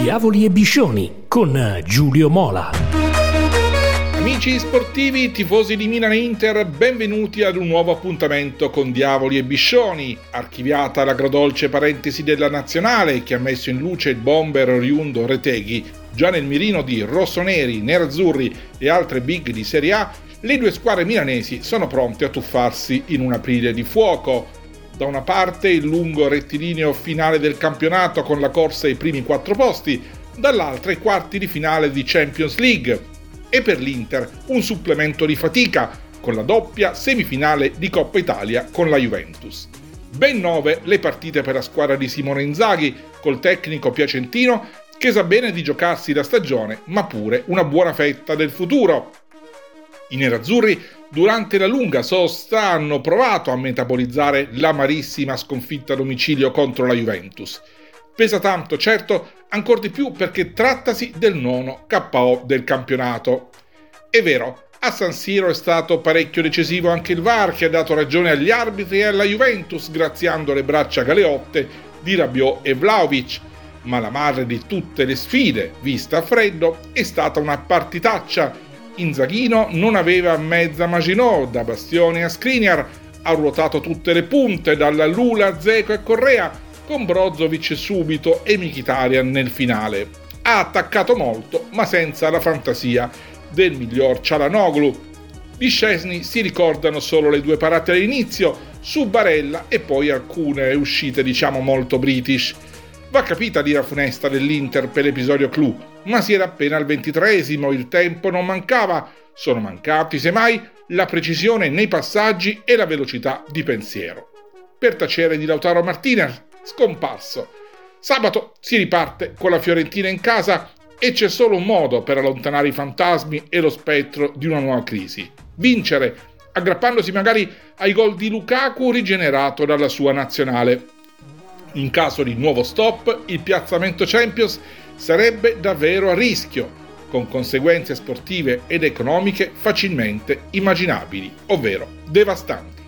Diavoli e Biscioni con Giulio Mola. Amici sportivi, tifosi di Milan Inter, benvenuti ad un nuovo appuntamento con Diavoli e Biscioni. Archiviata l'agrodolce parentesi della nazionale che ha messo in luce il bomber oriundo Reteghi, già nel mirino di rossoneri, nerazzurri e altre big di Serie A, le due squadre milanesi sono pronte a tuffarsi in un aprile di fuoco. Da una parte il lungo rettilineo finale del campionato con la corsa ai primi quattro posti, dall'altra i quarti di finale di Champions League. E per l'Inter un supplemento di fatica, con la doppia semifinale di Coppa Italia con la Juventus. Ben nove le partite per la squadra di Simone Inzaghi, col tecnico piacentino che sa bene di giocarsi la stagione, ma pure una buona fetta del futuro. I nerazzurri durante la lunga sosta hanno provato a metabolizzare l'amarissima sconfitta a domicilio contro la Juventus. Pesa tanto, certo, ancora di più perché trattasi del nono KO del campionato. È vero, a San Siro è stato parecchio decisivo anche il VAR che ha dato ragione agli arbitri e alla Juventus graziando le braccia galeotte di Rabiot e Vlaovic, ma la madre di tutte le sfide, vista a freddo, è stata una partitaccia Inzaghino non aveva mezza Maginot, da Bastioni a Skriniar, ha ruotato tutte le punte, dalla Lula a Zeco e Correa, con Brozovic subito e Mkhitaryan nel finale. Ha attaccato molto, ma senza la fantasia del miglior Cialanoglu. Di Scesni si ricordano solo le due parate all'inizio, su Barella e poi alcune uscite diciamo molto british. Va capita l'ira funesta dell'Inter per l'episodio clou, ma si era appena al ventitreesimo, il tempo non mancava, sono mancati semmai la precisione nei passaggi e la velocità di pensiero. Per tacere di Lautaro Martinez, scomparso. Sabato si riparte con la Fiorentina in casa e c'è solo un modo per allontanare i fantasmi e lo spettro di una nuova crisi. Vincere, aggrappandosi magari ai gol di Lukaku rigenerato dalla sua nazionale. In caso di nuovo stop, il piazzamento Champions sarebbe davvero a rischio, con conseguenze sportive ed economiche facilmente immaginabili, ovvero devastanti.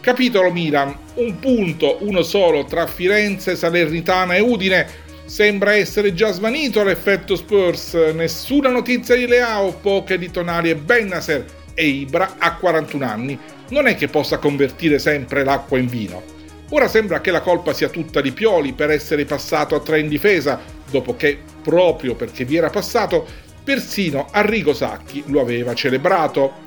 Capitolo Milan, un punto, uno solo tra Firenze, Salernitana e Udine. Sembra essere già svanito l'effetto Spurs, nessuna notizia di Leao, poche di Tonali e Bennaser e Ibra a 41 anni. Non è che possa convertire sempre l'acqua in vino. Ora sembra che la colpa sia tutta di Pioli per essere passato a tre in difesa, dopo che, proprio perché vi era passato, persino Arrigo Sacchi lo aveva celebrato.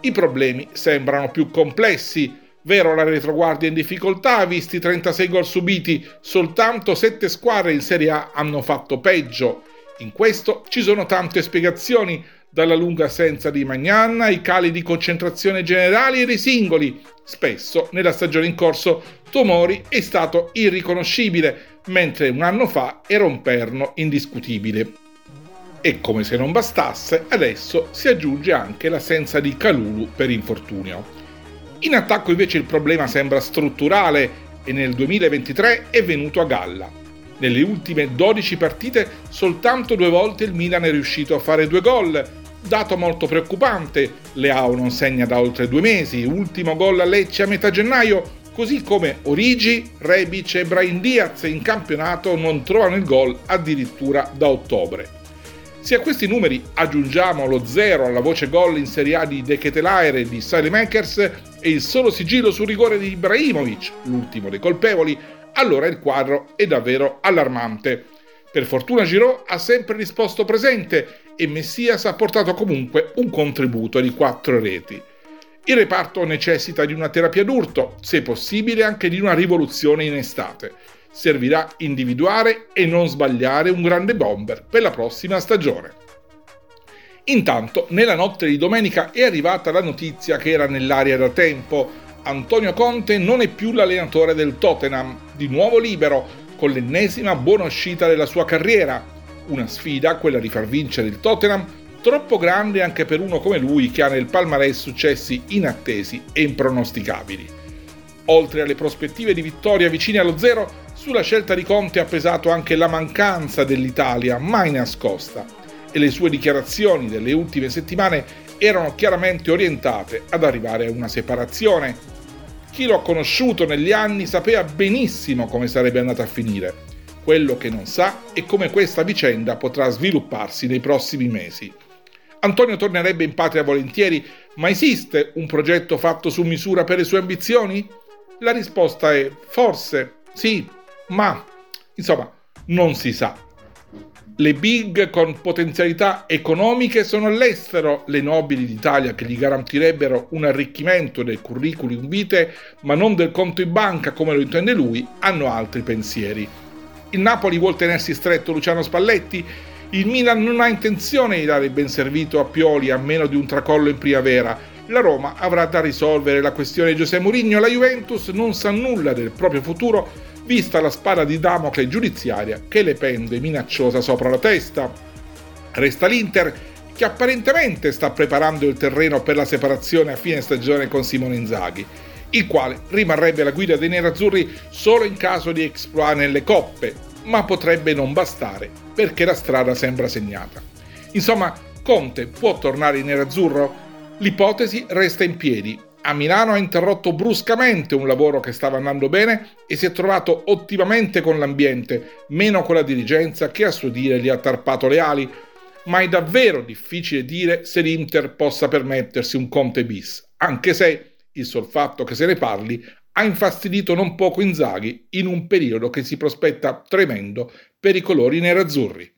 I problemi sembrano più complessi. Vero la retroguardia in difficoltà, visti 36 gol subiti, soltanto 7 squadre in Serie A hanno fatto peggio. In questo ci sono tante spiegazioni, dalla lunga assenza di Magnan ai cali di concentrazione generali e dei singoli. Spesso nella stagione in corso Tomori è stato irriconoscibile, mentre un anno fa era un perno indiscutibile. E come se non bastasse, adesso si aggiunge anche l'assenza di Calulu per infortunio. In attacco invece il problema sembra strutturale e nel 2023 è venuto a galla. Nelle ultime 12 partite soltanto due volte il Milan è riuscito a fare due gol, dato molto preoccupante. Leao non segna da oltre due mesi, ultimo gol a Lecce a metà gennaio, così come Origi, Rebic e Brian Diaz in campionato non trovano il gol addirittura da ottobre. Se a questi numeri aggiungiamo lo zero alla voce gol in Serie A di De Ketelaere e di Makers e il solo sigillo sul rigore di Ibrahimovic, l'ultimo dei colpevoli, allora il quadro è davvero allarmante. Per fortuna Giroud ha sempre risposto presente e Messias ha portato comunque un contributo di quattro reti. Il reparto necessita di una terapia d'urto, se possibile anche di una rivoluzione in estate. Servirà individuare e non sbagliare un grande bomber per la prossima stagione. Intanto, nella notte di domenica è arrivata la notizia che era nell'aria da tempo. Antonio Conte non è più l'allenatore del Tottenham, di nuovo libero, con l'ennesima buona uscita della sua carriera. Una sfida, quella di far vincere il Tottenham, troppo grande anche per uno come lui che ha nel palmarès successi inattesi e impronosticabili. Oltre alle prospettive di vittoria vicine allo zero, sulla scelta di Conte ha pesato anche la mancanza dell'Italia mai nascosta e le sue dichiarazioni delle ultime settimane erano chiaramente orientate ad arrivare a una separazione chi lo ha conosciuto negli anni sapeva benissimo come sarebbe andata a finire. Quello che non sa è come questa vicenda potrà svilupparsi nei prossimi mesi. Antonio tornerebbe in patria volentieri, ma esiste un progetto fatto su misura per le sue ambizioni? La risposta è forse sì, ma insomma non si sa. Le big con potenzialità economiche sono all'estero, le nobili d'Italia che gli garantirebbero un arricchimento del curriculum vitae, ma non del conto in banca come lo intende lui, hanno altri pensieri. Il Napoli vuol tenersi stretto Luciano Spalletti? Il Milan non ha intenzione di dare ben servito a Pioli a meno di un tracollo in primavera. La Roma avrà da risolvere la questione di Giuseppe Mourinho, la Juventus non sa nulla del proprio futuro vista la spada di Damocle giudiziaria che le pende minacciosa sopra la testa. Resta l'Inter che apparentemente sta preparando il terreno per la separazione a fine stagione con Simone Inzaghi, il quale rimarrebbe alla guida dei nerazzurri solo in caso di exploit nelle coppe, ma potrebbe non bastare perché la strada sembra segnata. Insomma, Conte può tornare in nerazzurro? L'ipotesi resta in piedi a Milano ha interrotto bruscamente un lavoro che stava andando bene e si è trovato ottimamente con l'ambiente, meno con la dirigenza che a suo dire gli ha tarpato le ali, ma è davvero difficile dire se l'Inter possa permettersi un Conte bis, anche se il sol fatto che se ne parli ha infastidito non poco Inzaghi in un periodo che si prospetta tremendo per i colori nerazzurri.